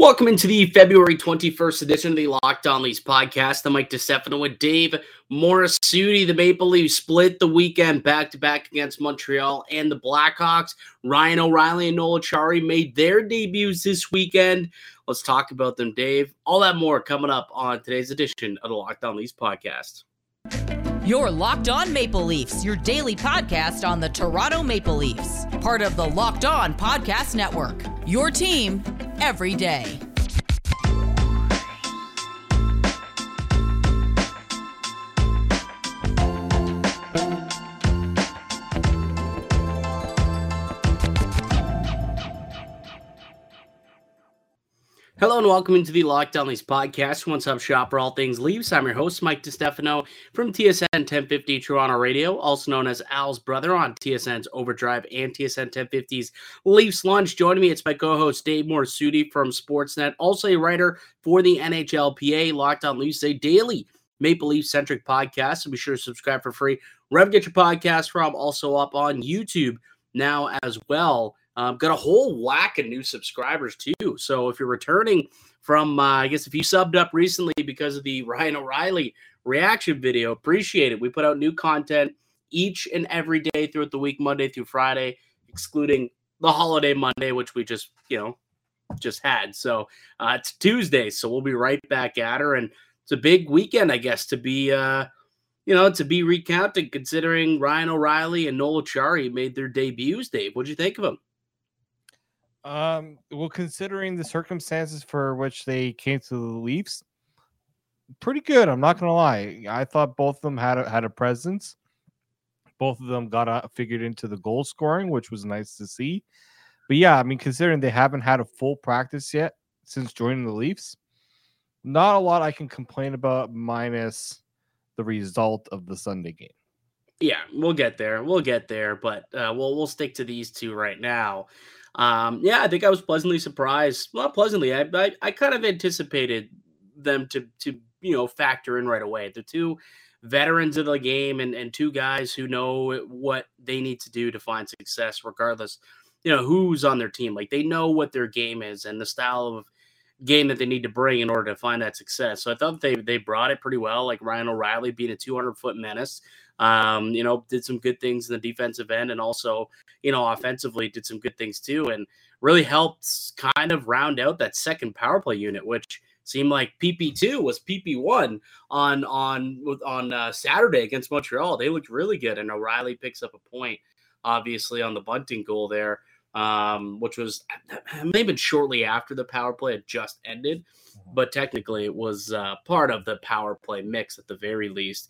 Welcome into the February 21st edition of the Locked On Leafs podcast. I'm Mike DeStefano with Dave Morassutti. The Maple Leafs split the weekend back to back against Montreal and the Blackhawks. Ryan O'Reilly and Noel Acciari made their debuts this weekend. Let's talk about them, Dave. All that more coming up on today's edition of the Locked On Leafs podcast. Your Locked On Maple Leafs, your daily podcast on the Toronto Maple Leafs, part of the Locked On Podcast Network. Your team every day. Hello and welcome into the Locked On Leafs podcast, one stop shop for all things Leafs. I'm your host, Mike DeStefano from TSN 1050 Toronto Radio, also known as Al's brother on TSN's Overdrive and TSN 1050's Leafs Lunch. Joining me, it's my co-host Dave Morassutti from Sportsnet, also a writer for the NHLPA, Locked On Leafs, a daily Maple Leaf centric podcast. So be sure to subscribe for free. You get your podcast from, also up on YouTube now as well. Um, got a whole whack of new subscribers too. So if you're returning from, uh, I guess if you subbed up recently because of the Ryan O'Reilly reaction video, appreciate it. We put out new content each and every day throughout the week, Monday through Friday, excluding the holiday Monday, which we just, you know, just had. So uh, it's Tuesday, so we'll be right back at her, and it's a big weekend, I guess, to be, uh, you know, to be recounted. Considering Ryan O'Reilly and Noel Acciari made their debuts. Dave, what'd you think of them? Um, well, considering the circumstances for which they came to the Leafs, pretty good. I'm not gonna lie. I thought both of them had a, had a presence. Both of them got uh, figured into the goal scoring, which was nice to see. But yeah, I mean, considering they haven't had a full practice yet since joining the Leafs, not a lot I can complain about, minus the result of the Sunday game. Yeah, we'll get there. We'll get there, but uh, we'll we'll stick to these two right now. Um, yeah, I think I was pleasantly surprised. Well, pleasantly, I, I, I kind of anticipated them to to you know factor in right away. The two veterans of the game and, and two guys who know what they need to do to find success, regardless, you know, who's on their team. Like they know what their game is and the style of game that they need to bring in order to find that success. So I thought they they brought it pretty well. Like Ryan O'Reilly being a 200 foot menace, um, you know, did some good things in the defensive end and also, you know, offensively did some good things too, and really helped kind of round out that second power play unit, which seemed like PP2 was PP1 on on on uh, Saturday against Montreal. They looked really good, and O'Reilly picks up a point, obviously on the Bunting goal there, um, which was maybe shortly after the power play had just ended, mm-hmm. but technically it was uh, part of the power play mix at the very least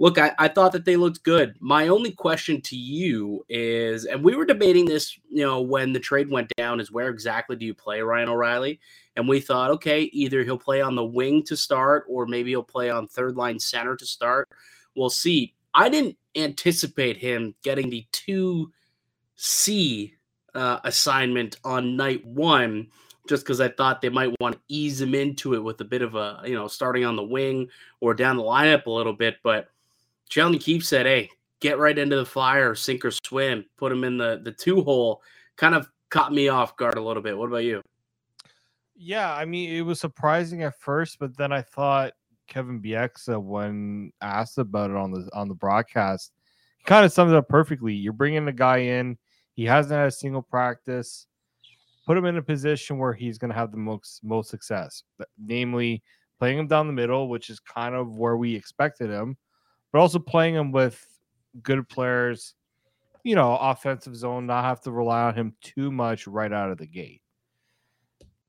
look, I, I thought that they looked good. My only question to you is, and we were debating this, you know, when the trade went down, is where exactly do you play Ryan O'Reilly? And we thought, okay, either he'll play on the wing to start, or maybe he'll play on third line center to start. We'll see. I didn't anticipate him getting the two C uh, assignment on night one just because I thought they might want to ease him into it with a bit of a, you know, starting on the wing or down the lineup a little bit. But Sheldon Keefe said, "Hey, get right into the fire, sink or swim. Put him in the the two hole." Kind of caught me off guard a little bit. What about you? Yeah, I mean, it was surprising at first, but then I thought Kevin Bieksa, when asked about it on the on the broadcast, kind of summed it up perfectly. You're bringing a guy in, he hasn't had a single practice. Put him in a position where he's going to have the most most success, namely playing him down the middle, which is kind of where we expected him but also playing him with good players, you know, offensive zone, not have to rely on him too much right out of the gate.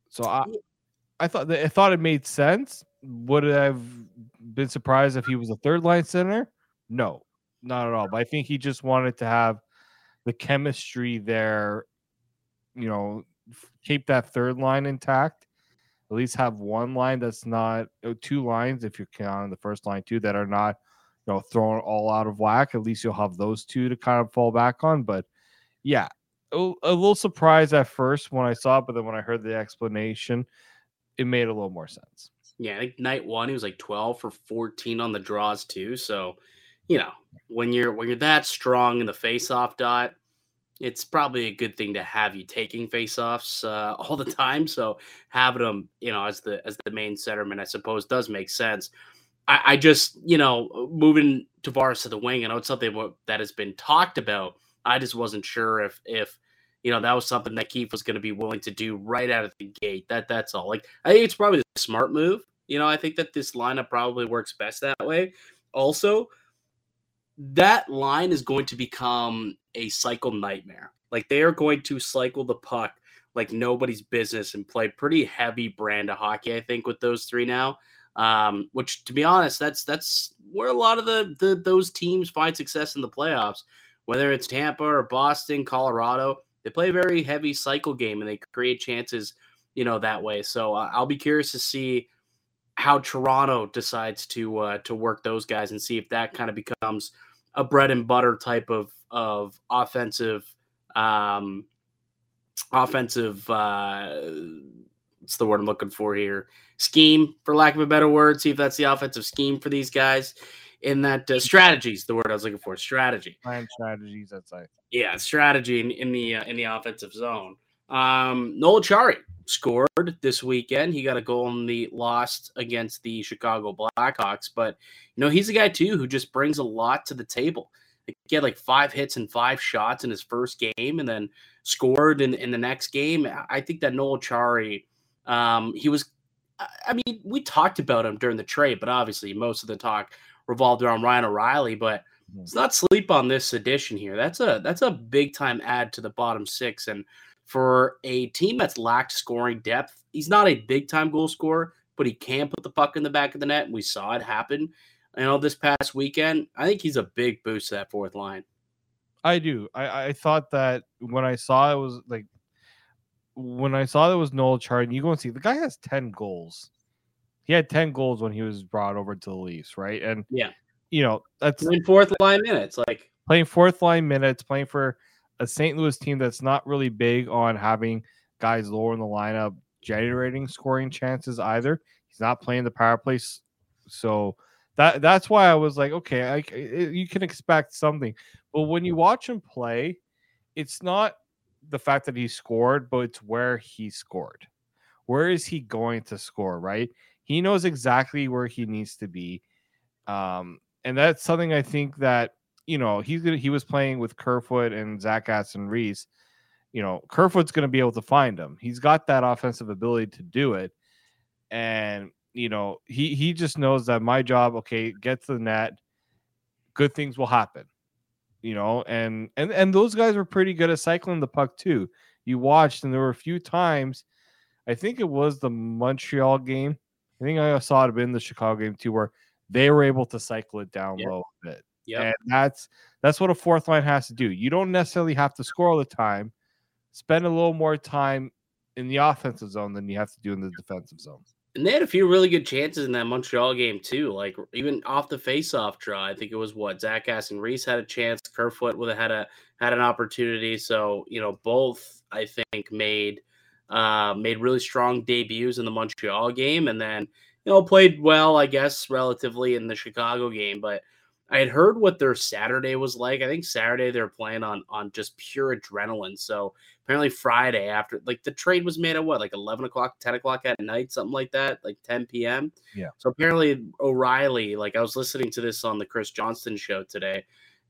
So I, I thought that I thought it made sense. Would I have been surprised if he was a third line center? No, not at all. But I think he just wanted to have the chemistry there, you know, keep that third line intact. At least have one line that's not uh, two lines if you're counting the first line too that are not you know, thrown all out of whack. At least you'll have those two to kind of fall back on. But yeah, a, little surprised at first when I saw it, but then when I heard the explanation, it made a little more sense. Yeah, think night one he was like 12 for 14 on the draws too. So, you know, when you're when you're that strong in the face-off dot, it's probably a good thing to have you taking faceoffs uh, all the time. So having them, you know, as the as the main centerman, I suppose, does make sense. I, I just, you know, moving Tavares to the wing, I know it's something that has been talked about. I just wasn't sure if if you know that was something that Keefe was going to be willing to do right out of the gate. That that's all. Like I think it's probably a smart move. You know, I think that this lineup probably works best that way. Also, that line is going to become a cycle nightmare. Like they are going to cycle the puck like nobody's business and play pretty heavy brand of hockey. I think with those three now, um, which to be honest, that's that's where a lot of the, the those teams find success in the playoffs. Whether it's Tampa or Boston, Colorado, they play a very heavy cycle game and they create chances, you know, that way. So uh, I'll be curious to see how Toronto decides to uh, to work those guys and see if that kind of becomes a bread and butter type of of offensive um offensive uh what's the word I'm looking for here scheme for lack of a better word see if that's the offensive scheme for these guys in that uh, strategies the word I was looking for strategy plan strategies that's like yeah strategy in, in the uh, in the offensive zone um Noel Acciari scored this weekend. He got a goal in the lost against the Chicago Blackhawks, but you know he's a guy too who just brings a lot to the table. He had like five hits and five shots in his first game, and then scored in, in the next game. I think that Noel Acciari, um, he was. I mean, we talked about him during the trade, but obviously most of the talk revolved around Ryan O'Reilly. But mm-hmm. let's not sleep on this addition here. That's a that's a big time add to the bottom six, and for a team that's lacked scoring depth. He's not a big time goal scorer, but he can put the puck in the back of the net. We saw it happen. You know, this past weekend, I think he's a big boost to that fourth line. I do. I, I thought that when I saw it was like when I saw that was Noel Acciari, you go and see the guy has 10 goals. He had 10 goals when he was brought over to the Leafs, right? And yeah, you know, that's playing fourth line minutes, like playing fourth line minutes, playing for a St. Louis team that's not really big on having guys lower in the lineup generating scoring chances either. He's not playing the power play, so that that's why I was like, okay, I, you can expect something. But when you watch him play, it's not the fact that he scored, but it's where he scored. Where is he going to score? Right? He knows exactly where he needs to be, um, and that's something I think that you know, he's gonna he was playing with Kerfoot and Zach Aston Reese. You know, Kerfoot's gonna be able to find him. He's got that offensive ability to do it. And you know, he he just knows that my job, okay, get to the net, good things will happen. You know, and and and those guys were pretty good at cycling the puck too. You watched, and there were a few times, I think it was the Montreal game. I think I saw it in the Chicago game too, where they were able to cycle it down yeah. low a bit. Yeah, and that's that's what a fourth line has to do. You don't necessarily have to score all the time. Spend a little more time in the offensive zone than you have to do in the defensive zone. And they had a few really good chances in that Montreal game too. Like even off the face-off draw, I think it was what Zach Aston Reese had a chance. Kerfoot would have had a had an opportunity. So you know both I think made uh, made really strong debuts in the Montreal game, and then you know played well, I guess, relatively in the Chicago game. But I had heard what their Saturday was like. I think Saturday they're playing on on just pure adrenaline. So apparently Friday after like the trade was made at what like eleven o'clock, ten o'clock at night, something like that, like ten p.m. Yeah. So apparently O'Reilly, like I was listening to this on the Chris Johnston show today,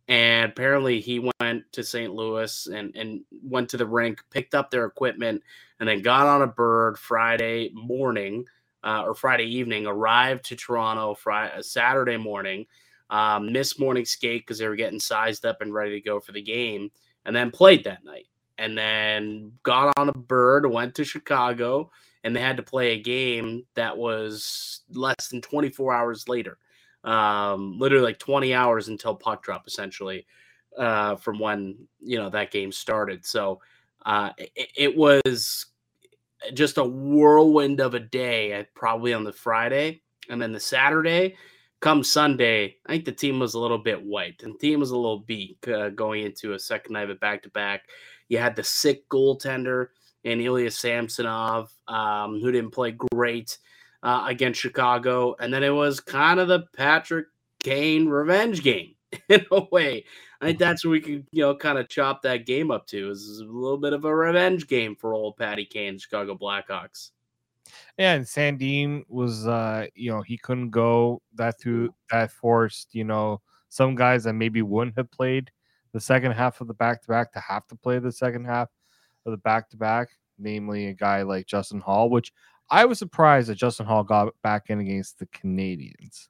and apparently he went to St. Louis and and went to the rink, picked up their equipment, and then got on a bird Friday morning uh, or Friday evening, arrived to Toronto Friday Saturday morning um, missed morning skate because they were getting sized up and ready to go for the game, and then played that night. And then got on a bird, went to Chicago, and they had to play a game that was less than 24 hours later. Um, literally like 20 hours until puck drop, essentially, uh, from when you know that game started. So uh, it, it was just a whirlwind of a day, probably on the Friday, and then the Saturday come Sunday, I think the team was a little bit white and the team was a little beat uh, going into a second night of back to back. You had the sick goaltender and Ilya Samsonov, um, who didn't play great uh, against Chicago. And then it was kind of the Patrick Kane revenge game in a way. I think that's where we can, you know, kind of chop that game up to. Is a little bit of a revenge game for old Patty Kane, Chicago Blackhawks. Yeah, and Sandin was uh, you know, he couldn't go that through that forced, you know, some guys that maybe wouldn't have played the second half of the back to back to have to play the second half of the back to back, namely a guy like Justin Holl, which I was surprised that Justin Holl got back in against the Canadiens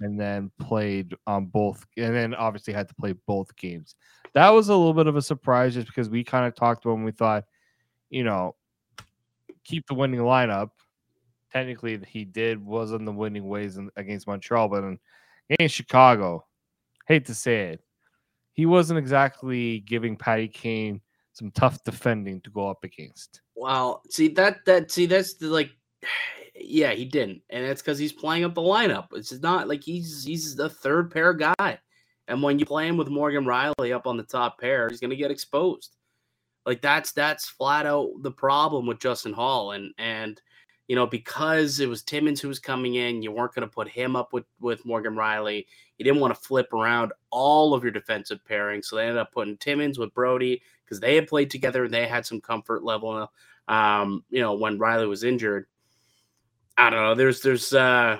and then played on both, and then obviously had to play both games. That was a little bit of a surprise just because we kind of talked when we thought, you know, keep the winning lineup. Technically, he did was in the winning ways in, against Montreal, but in, against Chicago, hate to say it, he wasn't exactly giving Patty Kane some tough defending to go up against. Well, see that that see that's the, like yeah, he didn't. And that's because he's playing up the lineup. It's not like he's he's the third pair guy. And when you play him with Morgan Rielly up on the top pair, he's gonna get exposed. Like that's that's flat out the problem with Justin Holl And and you know, because it was Timmins who was coming in, you weren't going to put him up with, with Morgan Rielly. You didn't want to flip around all of your defensive pairing, So they ended up putting Timmins with Brodie because they had played together and they had some comfort level, um, you know, when Rielly was injured. I don't know. There's, there's, uh,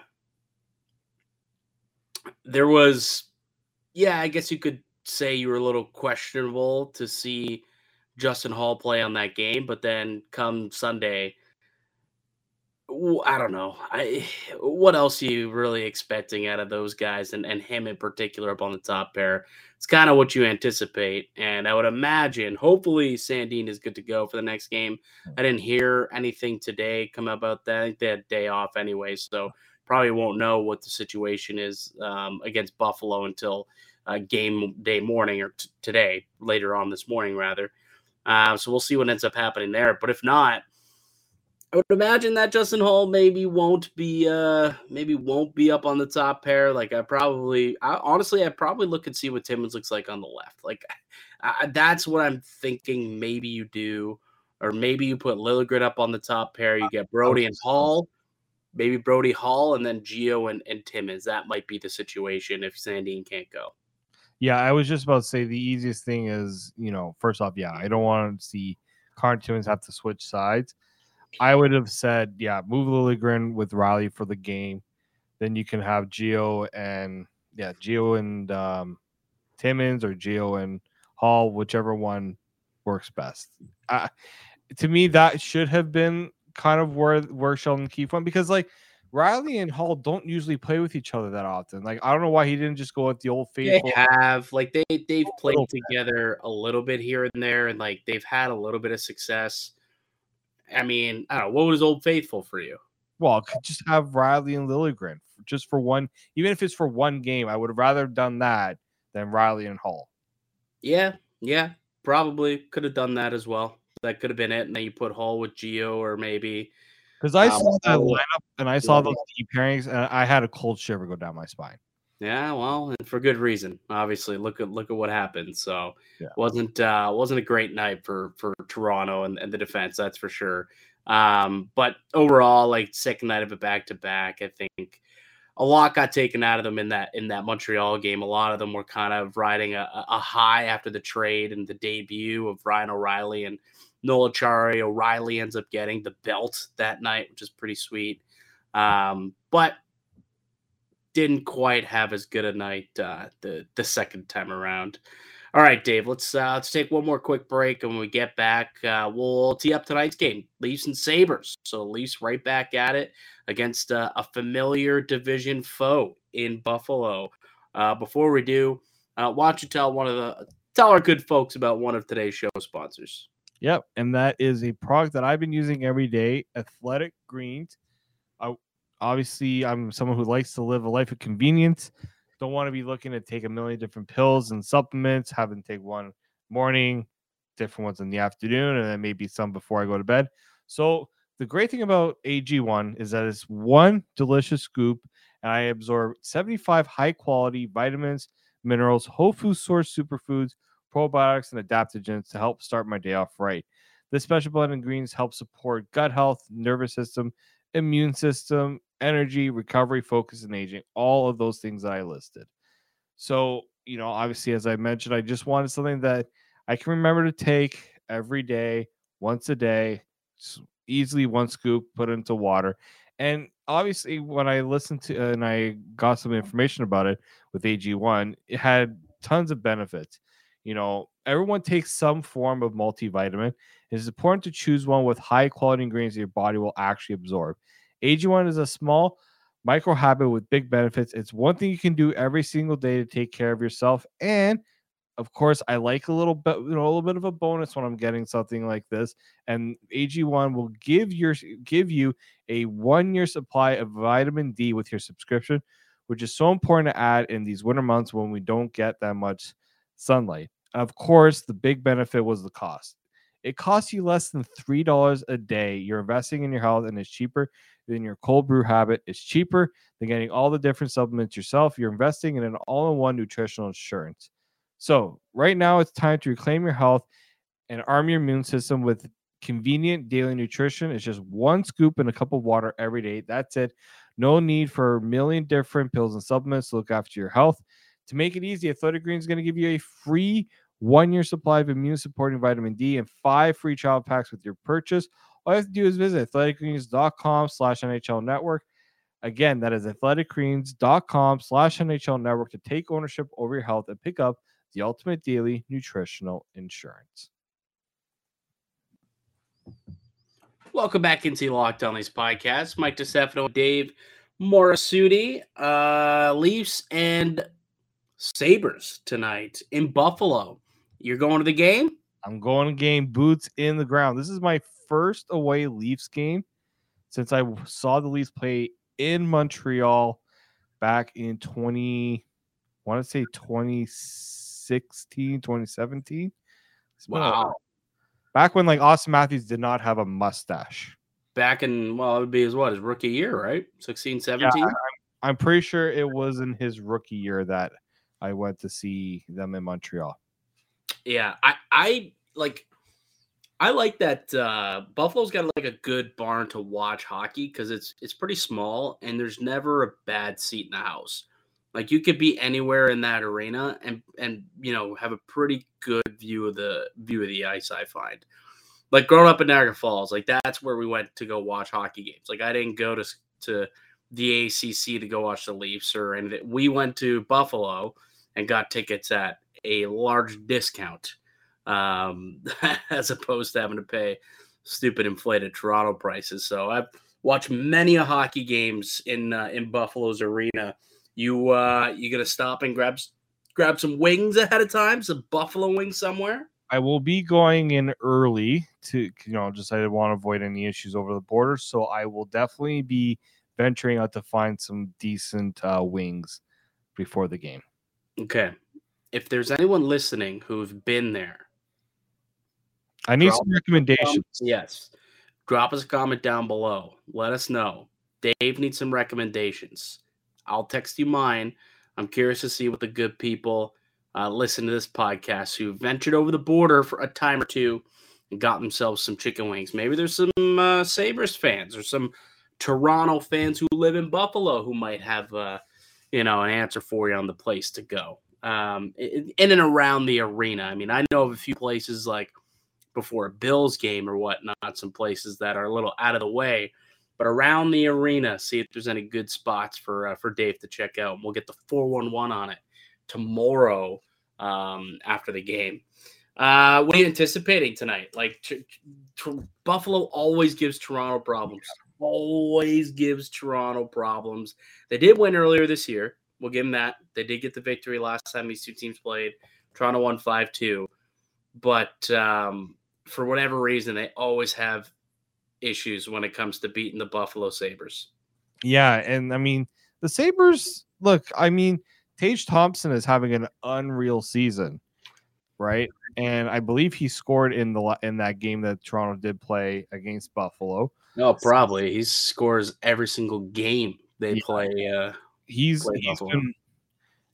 there was, yeah, I guess you could say you were a little questionable to see Justin Holl play on that game. But then come Sunday, I don't know. I what else are you really expecting out of those guys and, and him in particular up on the top pair? It's kind of what you anticipate. And I would imagine, hopefully, Sandin is good to go for the next game. I didn't hear anything today come about that. I think they had day off anyway, so probably won't know what the situation is um, against Buffalo until uh, game day morning or t- today, later on this morning, rather. Uh, so we'll see what ends up happening there. But if not, I would imagine that Justin Holl maybe won't be uh maybe won't be up on the top pair. Like I probably I, honestly I probably look and see what Timmins looks like on the left. Like I, that's what I'm thinking. Maybe you do, or maybe you put Liljegren up on the top pair. You get Brodie and Holl, maybe Brodie Holl, and then Gio and, and Timmins. That might be the situation if Sandin can't go. Yeah, I was just about to say the easiest thing is you know first off, yeah, I don't want to see Timmins have to switch sides. I would have said, yeah, move Liljegren with Rielly for the game. Then you can have Gio and yeah, Gio and um, or Gio and Holl, whichever one works best. Uh, to me, that should have been kind of where where Sheldon Keefe went because like Rielly and Holl don't usually play with each other that often. Like I don't know why he didn't just go with the old faithful. They have like they they've oh, played together a little bit here and there, and like they've had a little bit of success. I mean, I don't know. What was Old Faithful for you? Well, could just have Rielly and Liljegren just for one, even if it's for one game. I would have rather done that than Rielly and Holl. Yeah, yeah, probably could have done that as well. That could have been it. And then you put Holl with Gio or maybe because I um, saw that lineup and I saw those deep pairings and I had a cold shiver go down my spine. Yeah, well, and for good reason. Obviously, look at look at what happened. So, yeah. wasn't uh, wasn't a great night for for Toronto and, and the defense. That's for sure. Um, but overall, like second night of a back to back, I think a lot got taken out of them in that in that Montreal game. A lot of them were kind of riding a, a high after the trade and the debut of Ryan O'Reilly and Noel Acciari. O'Reilly ends up getting the belt that night, which is pretty sweet. Um, but didn't quite have as good a night uh, the the second time around. All right, Dave. Let's uh, let's take one more quick break, and when we get back, uh, we'll tee up tonight's game: Leafs and Sabres. So Leafs right back at it against uh, a familiar division foe in Buffalo. Uh, before we do, uh, why don't you tell one of the tell our good folks about one of today's show sponsors? Yep, and that is a product that I've been using every day: Athletic Greens. I obviously I'm someone who likes to live a life of convenience. Don't want to be looking to take a million different pills and supplements, having take one morning, different ones in the afternoon, and then maybe some before I go to bed. So the great thing about AG1 is that it's one delicious scoop, and I absorb 75 high quality vitamins, minerals, whole food source superfoods, probiotics, and adaptogens to help start my day off right. This special blend of greens help support gut health, nervous system, immune system, energy, recovery, focus, and aging, all of those things that I listed. So, you know, obviously, as I mentioned, I just wanted something that I can remember to take every day, once a day, easily one scoop, put into water. And obviously, when I listened to and I got some information about it with AG1, it had tons of benefits. You know, everyone takes some form of multivitamin. It is important to choose one with high quality ingredients that your body will actually absorb. AG1 is a small micro habit with big benefits. It's one thing you can do every single day to take care of yourself. And of course, I like a little bit, you know, a little bit of a bonus when I'm getting something like this. And AG1 will give your give you a one year supply of vitamin D with your subscription, which is so important to add in these winter months when we don't get that much sunlight. Of course, the big benefit was the cost. It costs you less than $3 a day. You're investing in your health and it's cheaper than your cold brew habit. It's cheaper than getting all the different supplements yourself. You're investing in an all in one nutritional insurance. So, right now, it's time to reclaim your health and arm your immune system with convenient daily nutrition. It's just one scoop and a cup of water every day. That's it. No need for a million different pills and supplements to look after your health. To make it easy, Athletic Greens is going to give you a free one year supply of immune supporting vitamin D and five free child packs with your purchase. All you have to do is visit athleticgreens.com slash NHL network. Again, that is athleticgreens.com slash NHL network to take ownership over your health and pick up the ultimate daily nutritional insurance. Welcome back into Locked On Leafs podcast. Mike DeStefano, Dave Morassutti, uh, Leafs and Sabres tonight in Buffalo. You're going to the game? I'm going to game boots in the ground. This is my first away Leafs game since I saw the Leafs play in Montreal back in 20 I want to say 2016, 2017. Wow. Back when like Auston Matthews did not have a mustache. Back in well, it would be his what, his rookie year, right? 16, 17? Yeah, I'm, I'm pretty sure it was in his rookie year that I went to see them in Montreal. Yeah, I I like I like that uh Buffalo's got like a good barn to watch hockey because it's it's pretty small and there's never a bad seat in the house. Like you could be anywhere in that arena and and you know have a pretty good view of the view of the ice. I find, like growing up in Niagara Falls, like that's where we went to go watch hockey games. Like I didn't go to to the ACC to go watch the Leafs or anything. We went to Buffalo and got tickets at a large discount um, as opposed to having to pay stupid inflated Toronto prices. So I've watched many a hockey games in uh, in Buffalo's arena. You uh, you gonna stop and grab grab some wings ahead of time, some buffalo wings somewhere? I will be going in early to you know just I want to avoid any issues over the border, so I will definitely be venturing out to find some decent uh, wings before the game. Okay. If there's anyone listening who's been there, I need some recommendations. Yes. Drop us a comment down below. Let us know. Dave needs some recommendations. I'll text you mine. I'm curious to see what the good people uh, listen to this podcast who ventured over the border for a time or two and got themselves some chicken wings. Maybe there's some uh, Sabres fans or some Toronto fans who live in Buffalo who might have uh, you know, an answer for you on the place to go. Um, in and around the arena. I mean, I know of a few places like before a Bills game or whatnot, some places that are a little out of the way, but around the arena, see if there's any good spots for uh, for Dave to check out. And we'll get the 411 on it tomorrow um, after the game. Uh, what are you anticipating tonight? Like t- t- Buffalo always gives Toronto problems always gives Toronto problems. They did win earlier this year. We'll give them that. They did get the victory last time these two teams played. Toronto won 5 2. But um, for whatever reason, they always have issues when it comes to beating the Buffalo Sabres. Yeah. And I mean, the Sabres, look, I mean, Tage Thompson is having an unreal season, right? And I believe he scored in the in that game that Toronto did play against Buffalo. No, probably he scores every single game they yeah. play. Uh, he's play he's been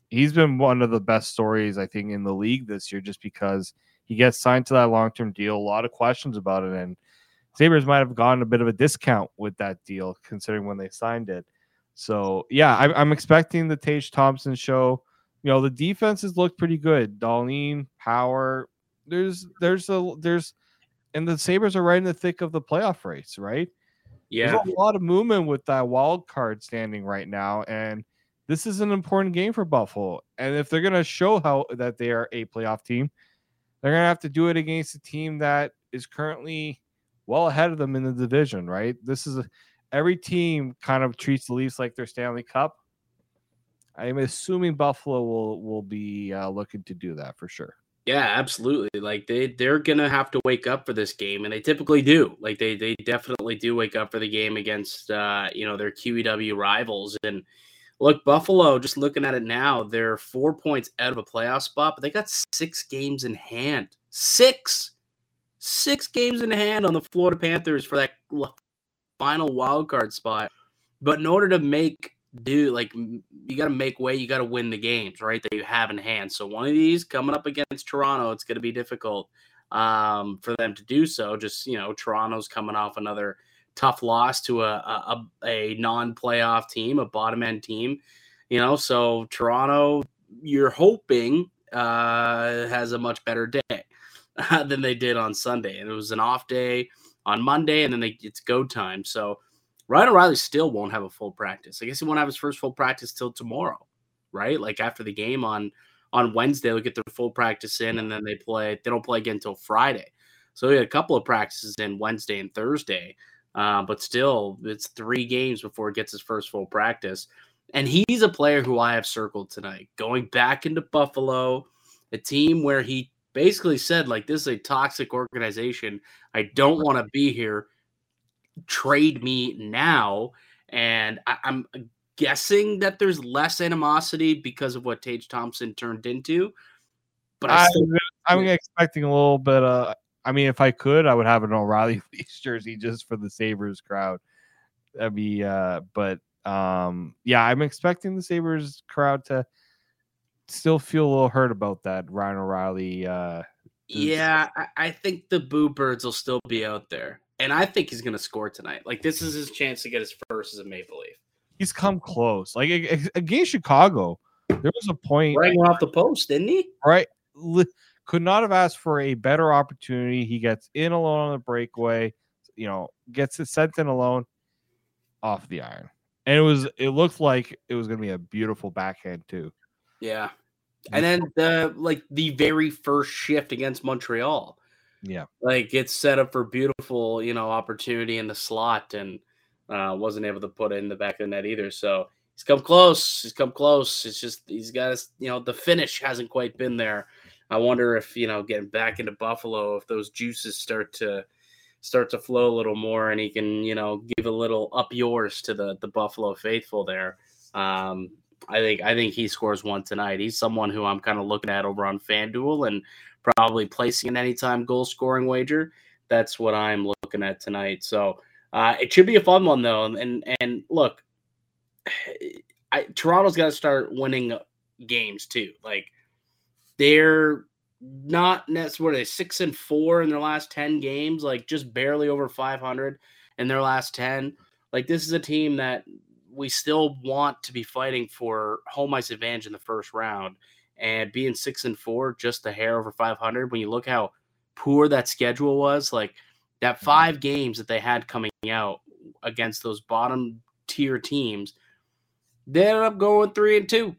he's been one of the best stories I think in the league this year, just because he gets signed to that long term deal. A lot of questions about it, and Sabres might have gotten a bit of a discount with that deal considering when they signed it. So yeah, I, I'm expecting the Tage Thompson show. you know the defenses look pretty good. Dahlin, Power. There's there's a there's and the Sabres are right in the thick of the playoff race, right? Yeah. There's a lot of movement with that wild card standing right now, and this is an important game for Buffalo. And if they're gonna show how that they are a playoff team, they're gonna have to do it against a team that is currently well ahead of them in the division, right? This is a, every team kind of treats the Leafs like their Stanley Cup. I'm assuming Buffalo will will be uh, looking to do that for sure. Yeah, absolutely. Like they they're gonna have to wake up for this game, and they typically do. Like they they definitely do wake up for the game against uh, you know their QEW rivals. And look, Buffalo. Just looking at it now, they're four points out of a playoff spot, but they got six games in hand. Six, six games in hand on the Florida Panthers for that final wild card spot. But in order to make do like you got to make way you got to win the games right that you have in hand. So one of these coming up against toronto it's going to be difficult um, for them to do so just you know toronto's coming off another tough loss to a, a, a non-playoff team a bottom end team you know so toronto you're hoping uh, has a much better day than they did on sunday and it was an off day on monday and then they, it's go time. So Ryan O'Reilly still won't have a full practice. I guess he won't have his first full practice till tomorrow, right? Like after the game on on Wednesday, they'll get their full practice in, and then they play. They don't play again until Friday. So he had a couple of practices in Wednesday and Thursday, uh, but still, it's three games before he gets his first full practice. And he's a player who I have circled tonight, going back into Buffalo, a team where he basically said, like, this is a toxic organization. I don't want to be here trade me now. And I, am guessing that there's less animosity because of what Tage Thompson turned into. But I am expecting a little bit. Of, I mean, if I could, I would have an O'Reilly Leafs jersey just for the Sabres crowd. That'd be, uh, but um, yeah, I'm expecting the Sabres crowd to still feel a little hurt about that Ryan O'Reilly. Uh, yeah, I, I think the Boo Birds will still be out there and I think he's going to score tonight. Like this is his chance to get his first as a Maple Leaf. He's come close. Like against Chicago, there was a point right off the post, didn't he? Right, could not have asked for a better opportunity. He gets in alone on the breakaway. You know, gets it sent in alone off the iron, and it was it looked like it was going to be a beautiful backhand too. Yeah, and then the like the very first shift against Montreal yeah. Like it's set up for beautiful, you know, opportunity in the slot and uh, wasn't able to put it in the back of the net either. So he's come close. He's come close. It's just he's got his, you know, the finish hasn't quite been there. I wonder if, you know, getting back into Buffalo, if those juices start to start to flow a little more and he can, you know, give a little up yours to the the Buffalo faithful there. Um, I think I think he scores one tonight. He's someone who I'm kind of looking at over on FanDuel and probably placing an anytime goal scoring wager. That's what I'm looking at tonight. So uh, it should be a fun one though. And and look, I, Toronto's got to start winning games too. Like they're not necessarily six and four in their last ten games, like just barely over 500 in their last ten. Like this is a team that we still want to be fighting for home ice advantage in the first round and being six and four, just a hair over 500. When you look how poor that schedule was, like that mm-hmm. five games that they had coming out against those bottom tier teams, they ended up going three and two,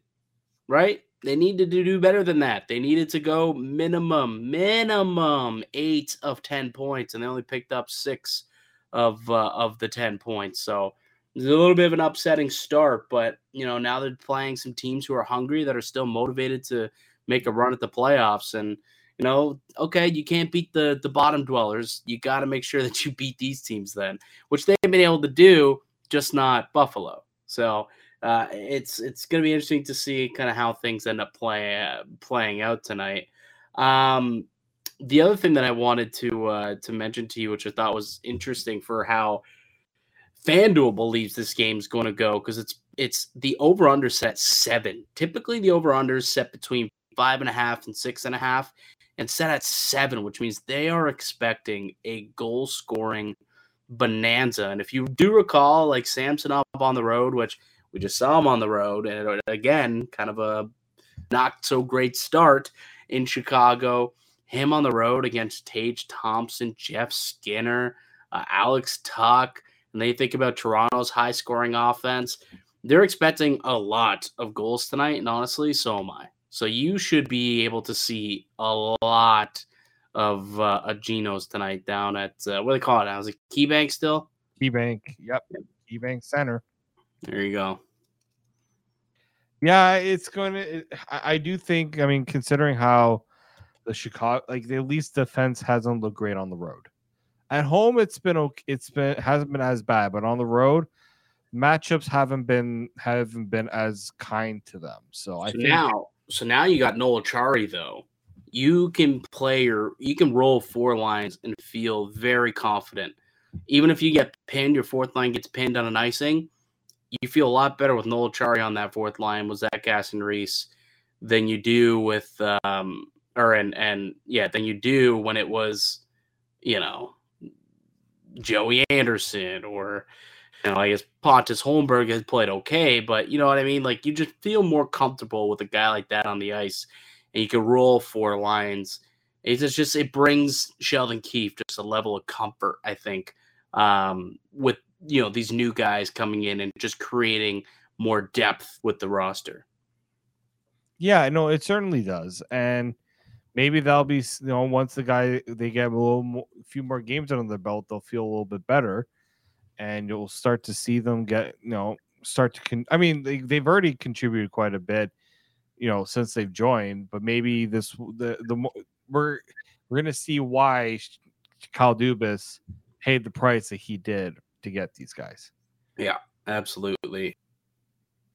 right? They needed to do better than that. They needed to go minimum, minimum eight of 10 points, and they only picked up six of uh, of the 10 points. So it's a little bit of an upsetting start, but you know now they're playing some teams who are hungry that are still motivated to make a run at the playoffs. And you know, okay, you can't beat the the bottom dwellers. You got to make sure that you beat these teams then, which they've been able to do, just not Buffalo. So uh, it's it's going to be interesting to see kind of how things end up playing uh, playing out tonight. Um, the other thing that I wanted to uh, to mention to you, which I thought was interesting for how FanDuel believes this game's going to go because it's it's the over under set seven. Typically, the over under is set between five and a half and six and a half, and set at seven, which means they are expecting a goal scoring bonanza. And if you do recall, like Samsonov on the road, which we just saw him on the road, and again, kind of a not so great start in Chicago. Him on the road against Tage Thompson, Jeff Skinner, uh, Alex Tuch, and they think about Toronto's high scoring offense. They're expecting a lot of goals tonight, and honestly, so am I. So you should be able to see a lot of uh, a Geno's tonight down at uh, what do they call it now? Is it KeyBank still? KeyBank, yep, KeyBank Center. There you go. Yeah, it's going to. It, I, I do think. I mean, considering how the Chicago, like at least defense hasn't looked great on the road. At home, it's been okay. It's been hasn't been as bad, but on the road, matchups haven't been haven't been as kind to them. So I So think now, so now you got Noel Acciari though. You can play your, you can roll four lines and feel very confident. Even if you get pinned, your fourth line gets pinned on an icing, you feel a lot better with Noel Acciari on that fourth line with Zach Aston Reese than you do with, um, or and and yeah, than you do when it was, you know, Joey Anderson or you know, I guess Pontus Holmberg has played okay, but you know what I mean? Like you just feel more comfortable with a guy like that on the ice and you can roll four lines. It's just, it brings Sheldon Keefe just a level of comfort, I think, um, with you know these new guys coming in and just creating more depth with the roster. Yeah, no, it certainly does, and maybe that'll be you know once the guy they get a little more, few more games under their belt, they'll feel a little bit better, and you'll start to see them get you know start to. Con- I mean, they, they've already contributed quite a bit, you know, since they've joined. But maybe this the the we're we're gonna see why Kyle Dubas paid the price that he did to get these guys. Yeah, absolutely.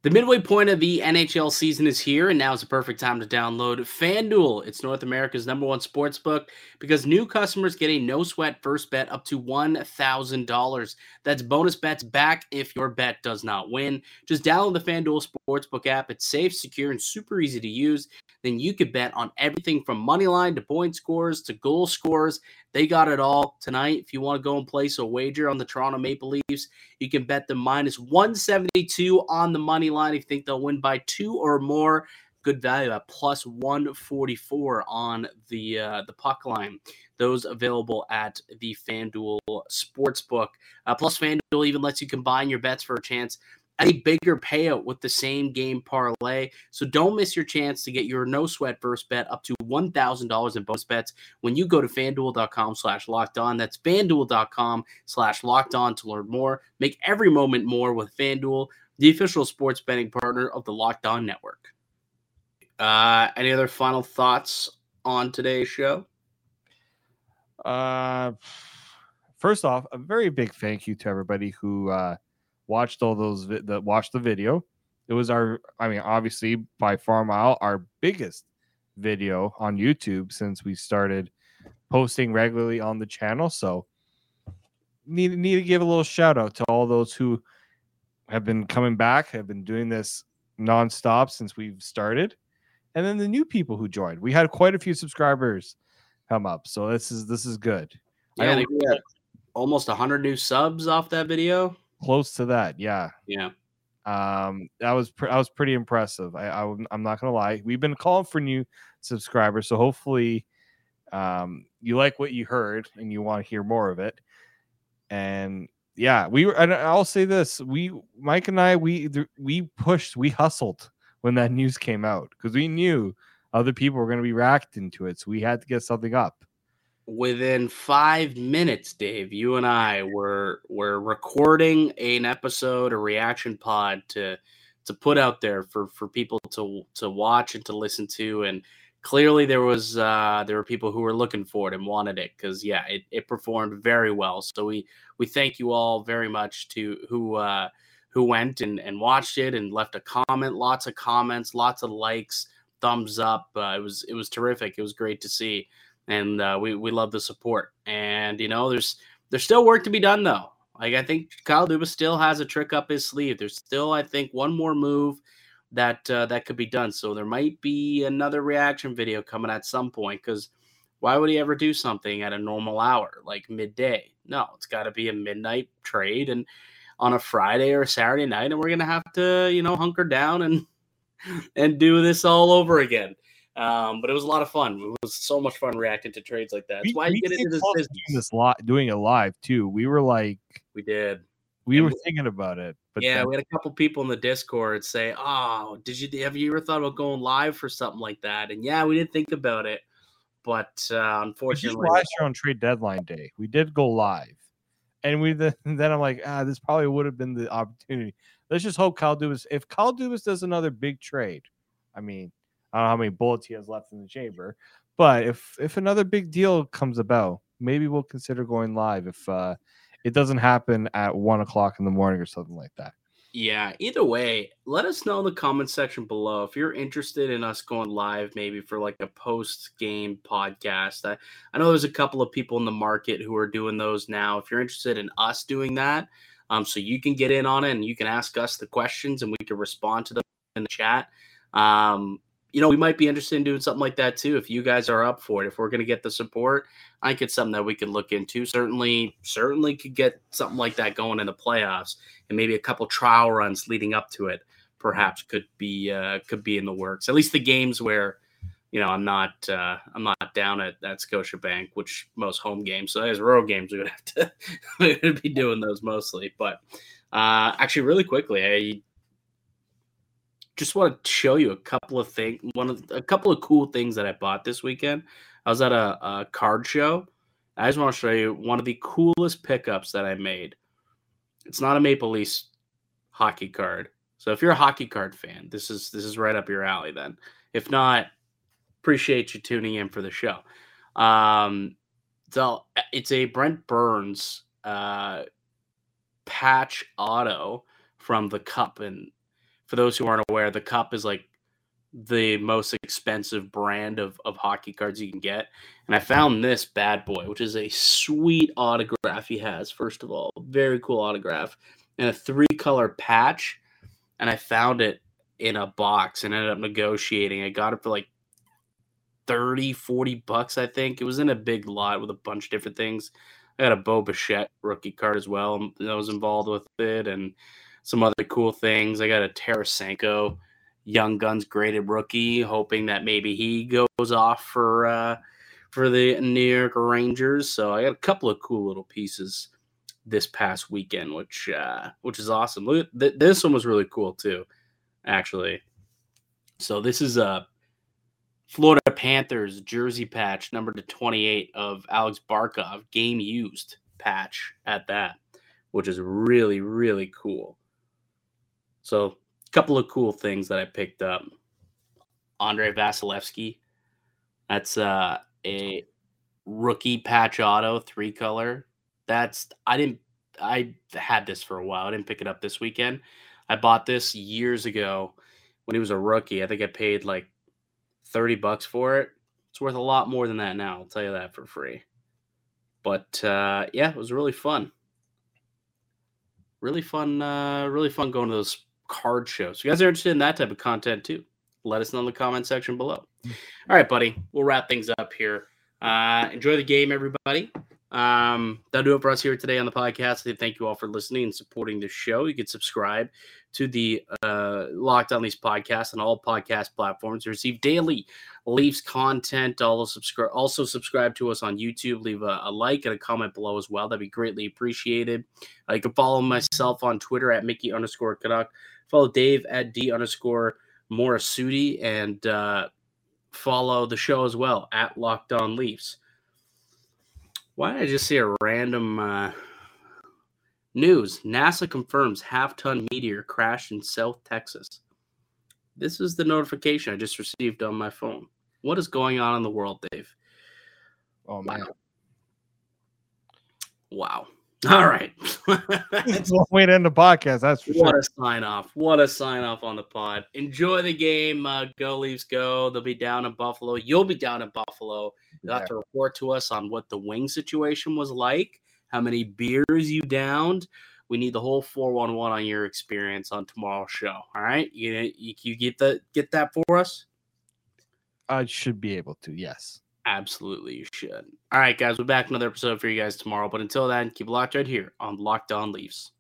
The midway point of the NHL season is here, and now is the perfect time to download FanDuel. It's North America's number one sports book because new customers get a no sweat first bet up to $1,000. That's bonus bets back if your bet does not win. Just download the FanDuel Sportsbook app. It's safe, secure, and super easy to use. Then you could bet on everything from money line to point scores to goal scores. They got it all tonight. If you want to go and place a wager on the Toronto Maple Leafs, you can bet the minus 172 on the money line if you think they'll win by two or more. Good value at plus 144 on the uh, the puck line. Those available at the FanDuel Sportsbook. Uh, plus, FanDuel even lets you combine your bets for a chance a bigger payout with the same game parlay. So don't miss your chance to get your no sweat first bet up to $1,000 in bonus bets when you go to fanduel.com slash locked on. That's fanduel.com slash locked on to learn more. Make every moment more with Fanduel, the official sports betting partner of the Locked On Network. Uh, any other final thoughts on today's show? Uh, first off, a very big thank you to everybody who uh, watched all those vi- that watched the video. It was our, I mean, obviously by far mile our biggest video on YouTube since we started posting regularly on the channel. So need need to give a little shout out to all those who have been coming back, have been doing this nonstop since we've started, and then the new people who joined. We had quite a few subscribers come up, so this is this is good. Yeah, I we had almost 100 new subs off that video. Close to that, yeah. Yeah. Um, that was that was pretty impressive. I, I I'm not gonna lie. We've been calling for new subscribers, so hopefully, um, you like what you heard and you want to hear more of it. And yeah, we were. And I'll say this: we, Mike and I, we th- we pushed, we hustled when that news came out because we knew other people were going to be reacting to it, so we had to get something up. Within five minutes, Dave, you and I were were recording an episode, a reaction pod to to put out there for for people to to watch and to listen to, and clearly there was uh, there were people who were looking for it and wanted it because yeah, it, it performed very well. So we we thank you all very much to who uh, who went and and watched it and left a comment, lots of comments, lots of likes, thumbs up. Uh, it was it was terrific. It was great to see and uh, we we love the support. And you know, there's there's still work to be done though. Like I think Kyle Dubas still has a trick up his sleeve. There's still I think one more move that uh, that could be done. So there might be another reaction video coming at some point because why would he ever do something at a normal hour like midday? No, it's got to be a midnight trade and on a Friday or a Saturday night, and we're gonna have to you know hunker down and and do this all over again. Um, but it was a lot of fun. It was so much fun reacting to trades like that. That's We- why you get into this business. doing this li- doing it live too. We were like, We did. we And were we- thinking about it, but yeah, then- we had a couple people in the Discord say, "Oh, did you have you ever thought about going live for something like that?" And yeah, we did think about it, but uh, unfortunately, last year on trade deadline day. We did go live, and we then, then I'm like, ah, this probably would have been the opportunity. Let's just hope Kyle Dubas. If Kyle Dubas does another big trade, I mean, I don't know how many bullets he has left in the chamber, but if if another big deal comes about, maybe we'll consider going live. If uh, it doesn't happen at one o'clock in the morning or something like that. Yeah, either way, let us know in the comment section below if you're interested in us going live, maybe for like a post game podcast. I, I know there's a couple of people in the market who are doing those now. If you're interested in us doing that, um, so you can get in on it and you can ask us the questions and we can respond to them in the chat. Um, you know, we might be interested in doing something like that too. If you guys are up for it, if we're going to get the support, I think it's something that we could look into. Certainly, certainly could get something like that going in the playoffs and maybe a couple trial runs leading up to it perhaps could be uh, could be in the works. At least the games where you know I'm not uh, I'm not down at at Scotiabank, which most home games. So as road games, we would have to we would be doing those mostly. But uh, actually, really quickly, I just want to show you a couple of things. One of a couple of cool things that I bought this weekend. I was at a, a card show. I just want to show you one of the coolest pickups that I made. It's not a Maple Leafs hockey card. So if you're a hockey card fan, this is this is right up your alley then. If not, appreciate you tuning in for the show. Um so it's a Brent Burns uh patch auto from the cup and for those who aren't aware, the cup is like the most expensive brand of, of hockey cards you can get. And I found this bad boy, which is a sweet autograph he has, first of all. Very cool autograph. And a three color patch. And I found it in a box and ended up negotiating. I got it for like 30, 40 bucks, I think. It was in a big lot with a bunch of different things. I got a Bo Bichette rookie card as well that was involved with it and some other cool things. I got a Tarasenko Young Guns graded rookie, hoping that maybe he goes off for uh, for the New York Rangers. So I got a couple of cool little pieces this past weekend, which uh, which is awesome. Look, th- this one was really cool too, actually. So this is a Florida Panthers jersey patch, number to twenty eight of Alex Barkov, game used patch at that, which is really really cool. So a couple of cool things that I picked up. Andrei Vasilevskiy. That's uh, a rookie patch auto, three color. That's I didn't I had this for a while. I didn't pick it up this weekend. I bought this years ago when he was a rookie. I think I paid like 30 bucks for it. It's worth a lot more than that now. I'll tell you that for free. But uh, yeah, it was really fun. Really fun, uh, really fun going to those card shows. If you guys are interested in that type of content too, let us know in the comment section below. All right, buddy. We'll wrap things up here. Uh, enjoy the game, everybody. Um, that'll do it for us here today on the podcast. I thank you all for listening and supporting the show. You can subscribe to the uh, Locked On Leafs podcast on all podcast platforms receive daily Leafs content. Also subscribe, also subscribe to us on YouTube. Leave a, a, like and a comment below as well. That'd be greatly appreciated. Uh, you can follow myself on Twitter at Mickey underscore Canuck. Follow Dave at D underscore Morasuti and uh, follow the show as well at Locked On Leafs. Why did I just see a random uh, news? NASA confirms half ton meteor crashed in South Texas. This is the notification I just received on my phone. What is going on in the world, Dave? Oh man. Wow. All right. it's a long way to end the podcast. That's what sure. a sign off. What a sign off on the pod. Enjoy the game. Uh, go Leafs go. They'll be down in Buffalo. You'll be down in Buffalo. You'll have to report to us on what the wing situation was like, how many beers you downed. We need the whole 411 on your experience on tomorrow's show. All right. You, you, you get that get that for us? I should be able to, yes. Absolutely, you should. All right, guys, we're back another episode for you guys tomorrow. But until then, keep locked right here on Locked On Leafs.